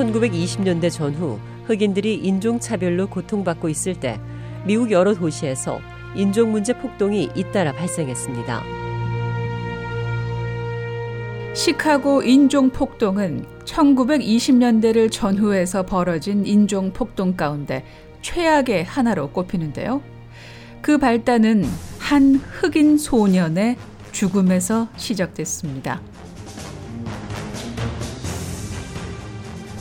(1920년대) 전후 흑인들이 인종차별로 고통받고 있을 때 미국 여러 도시에서 인종 문제 폭동이 잇따라 발생했습니다. 시카고 인종 폭동은 1920년대를 전후해서 벌어진 인종 폭동 가운데 최악의 하나로 꼽히는데요. 그 발단은 한 흑인 소년의 죽음에서 시작됐습니다.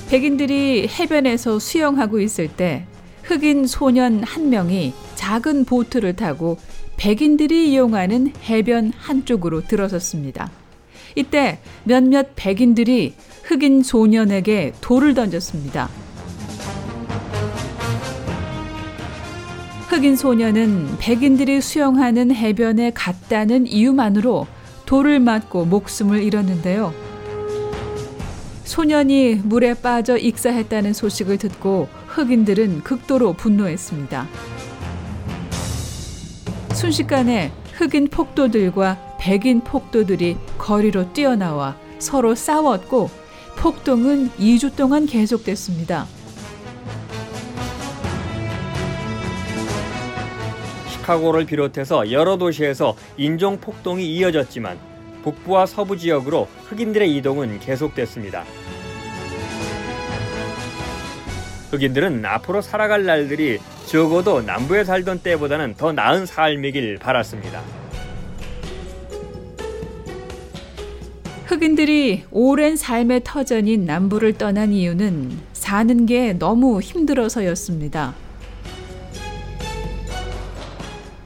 백인들이 해변에서 수영하고 있을 때 흑인 소년 한 명이 작은 보트를 타고 백인들이 이용하는 해변 한쪽으로 들어섰습니다. 이때 몇몇 백인들이 흑인 소년에게 돌을 던졌습니다. 흑인 소년은 백인들이 수영하는 해변에 갔다는 이유만으로 돌을 맞고 목숨을 잃었는데요. 소년이 물에 빠져 익사했다는 소식을 듣고 흑인들은 극도로 분노했습니다. 순식간에 흑인 폭도들과 백인 폭도들이 거리로 뛰어나와 서로 싸웠고 폭동은 2주 동안 계속됐습니다. 시카고를 비롯해서 여러 도시에서 인종 폭동이 이어졌지만 북부와 서부 지역으로 흑인들의 이동은 계속됐습니다. 흑인들은 앞으로 살아갈 날들이 적어도 남부에 살던 때보다는 더 나은 삶이길 바랐습니다. 흑인들이 오랜 삶의 터전인 남부를 떠난 이유는 사는 게 너무 힘들어서였습니다.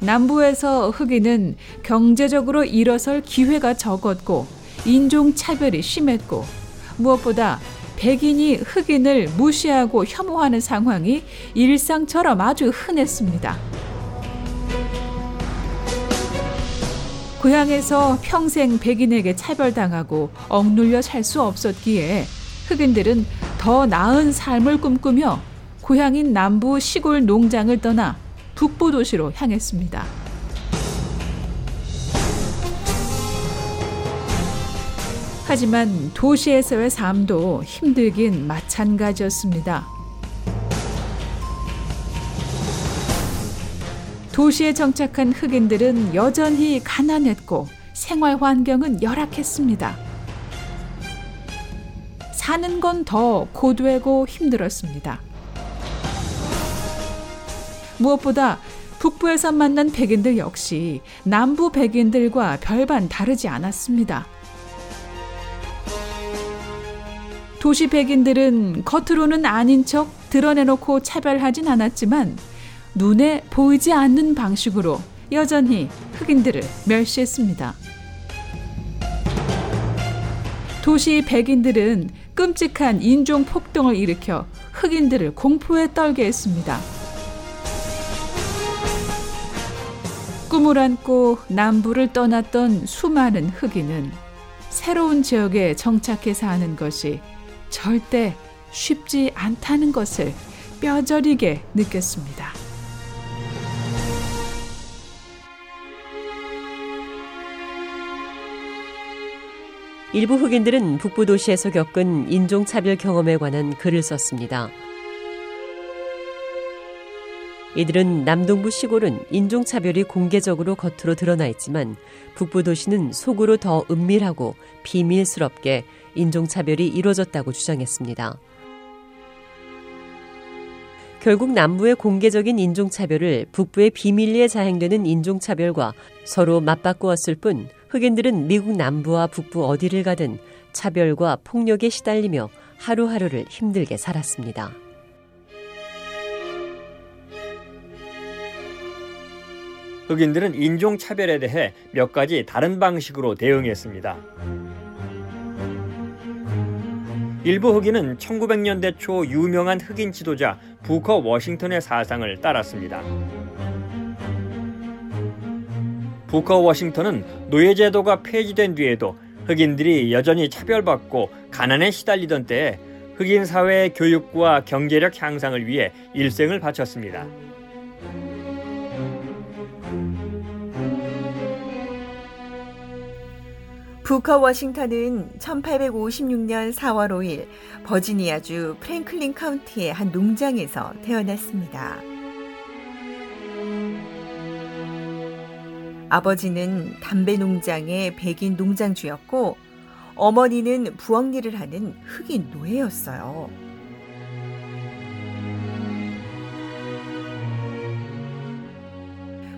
남부에서 흑인은 경제적으로 일어설 기회가 적었고 인종 차별이 심했고 무엇보다 백인이 흑인을 무시하고 혐오하는 상황이 일상처럼 아주 흔했습니다. 고향에서 평생 백인에게 차별당하고 억눌려 살 수 없었기에 흑인들은 더 나은 삶을 꿈꾸며 고향인 남부 시골 농장을 떠나 북부 도시로 향했습니다. 하지만 도시에서의 삶도 힘들긴 마찬가지였습니다. 도시에 정착한 흑인들은 여전히 가난했고 생활 환경은 열악했습니다. 사는 건 더 고되고 힘들었습니다. 무엇보다 북부에서 만난 백인들 역시 남부 백인들과 별반 다르지 않았습니다. 도시 백인들은 겉으로는 아닌 척 드러내놓고 차별하진 않았지만 눈에 보이지 않는 방식으로 여전히 흑인들을 멸시했습니다. 도시 백인들은 끔찍한 인종 폭동을 일으켜 흑인들을 공포에 떨게 했습니다. 꿈을 안고 남부를 떠났던 수많은 흑인은 새로운 지역에 정착해 사는 것이 절대 쉽지 않다는 것을 뼈저리게 느꼈습니다. 일부 흑인들은 북부 도시에서 겪은 인종차별 경험에 관한 글을 썼습니다. 이들은 남동부 시골은 인종차별이 공개적으로 겉으로 드러나 있지만 북부 도시는 속으로 더 은밀하고 비밀스럽게 인종차별이 이루어졌다고 주장했습니다. 결국 남부의 공개적인 인종차별을 북부의 비밀리에 자행되는 인종차별과 서로 맞바꾸었을 뿐 흑인들은 미국 남부와 북부 어디를 가든 차별과 폭력에 시달리며 하루하루를 힘들게 살았습니다. 흑인들은 인종 차별에 대해 몇 가지 다른 방식으로 대응했습니다. 일부 흑인은 1900년대 초 유명한 흑인 지도자 부커 워싱턴의 사상을 따랐습니다. 부커 워싱턴은 노예제도가 폐지된 뒤에도 흑인들이 여전히 차별받고 가난에 시달리던 때에 흑인 사회의 교육과 경제력 향상을 위해 일생을 바쳤습니다. 부커 워싱턴은 1856년 4월 5일 버지니아주 프랭클린 카운티의 한 농장에서 태어났습니다. 아버지는 담배 농장의 백인 농장주였고 어머니는 부엌 일을 하는 흑인 노예였어요.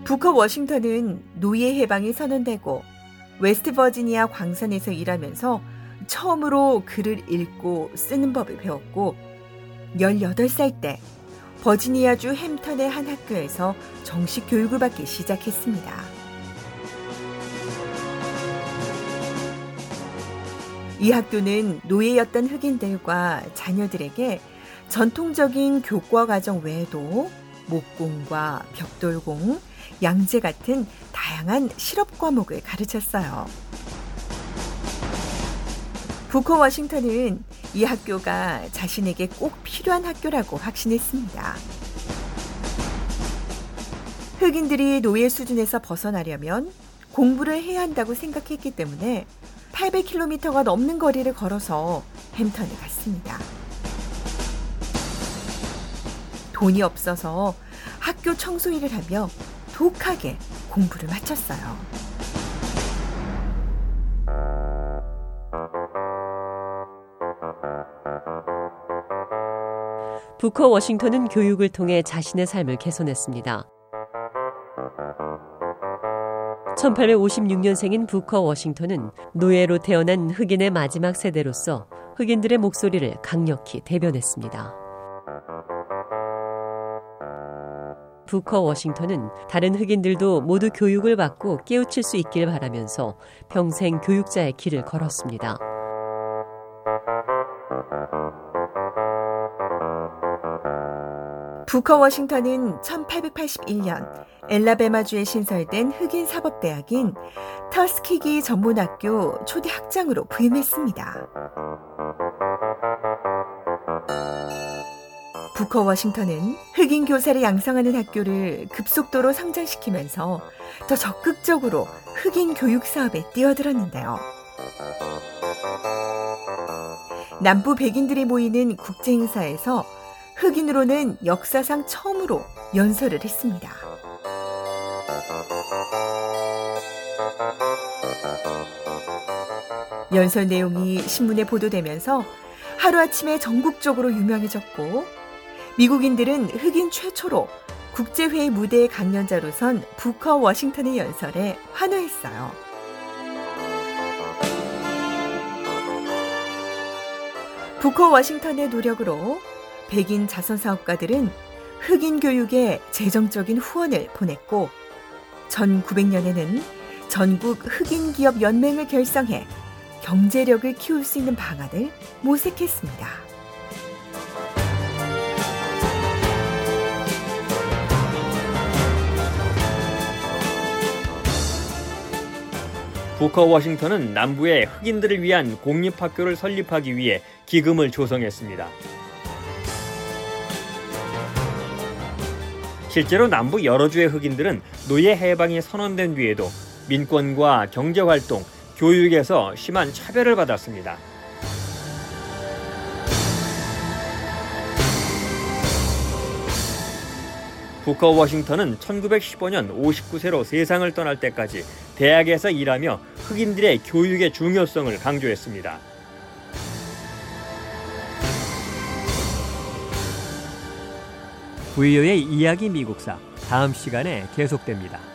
부커 워싱턴은 노예 해방이 선언되고 웨스트 버지니아 광산에서 일하면서 처음으로 글을 읽고 쓰는 법을 배웠고 18살 때 버지니아주 햄턴의 한 학교에서 정식 교육을 받기 시작했습니다. 이 학교는 노예였던 흑인들과 자녀들에게 전통적인 교과 과정 외에도 목공과 벽돌공, 양재 같은 다양한 실업 과목을 가르쳤어요. 부커 워싱턴은 이 학교가 자신에게 꼭 필요한 학교라고 확신했습니다. 흑인들이 노예 수준에서 벗어나려면 공부를 해야 한다고 생각했기 때문에 800km가 넘는 거리를 걸어서 햄턴에 갔습니다. 돈이 없어서 학교 청소 일을 하며 독하게 공부를 마쳤어요. 부커 워싱턴은 교육을 통해 자신의 삶을 개선했습니다. 1856년생인 부커 워싱턴은 노예로 태어난 흑인의 마지막 세대로서 흑인들의 목소리를 강력히 대변했습니다. 부커 워싱턴은 다른 흑인들도 모두 교육을 받고 깨우칠 수 있길 바라면서 평생 교육자의 길을 걸었습니다. 부커 워싱턴은 1881년 엘라베마주에 신설된 흑인 사법대학인 터스키기 전문학교 초대 학장으로 부임했습니다. 부커 워싱턴은 흑인 교사를 양성하는 학교를 급속도로 성장시키면서 더 적극적으로 흑인 교육 사업에 뛰어들었는데요. 남부 백인들이 모이는 국제 행사에서 흑인으로는 역사상 처음으로 연설을 했습니다. 연설 내용이 신문에 보도되면서 하루아침에 전국적으로 유명해졌고 미국인들은 흑인 최초로 국제회의 무대의 강연자로 선 부커 워싱턴의 연설에 환호했어요. 부커 워싱턴의 노력으로 백인 자선 사업가들은 흑인 교육에 재정적인 후원을 보냈고 1900년에는 전국 흑인 기업 연맹을 결성해 경제력을 키울 수 있는 방안을 모색했습니다. 부커 워싱턴은 남부의 흑인들을 위한 공립학교를 설립하기 위해 기금을 조성했습니다. 실제로 남부 여러 주의 흑인들은 노예 해방이 선언된 뒤에도 민권과 경제활동, 교육에서 심한 차별을 받았습니다. 부커 워싱턴은 1915년 59세로 세상을 떠날 때까지 대학에서 일하며 흑인들의 교육의 중요성을 강조했습니다. 부이오의 이야기 미국사 다음 시간에 계속됩니다.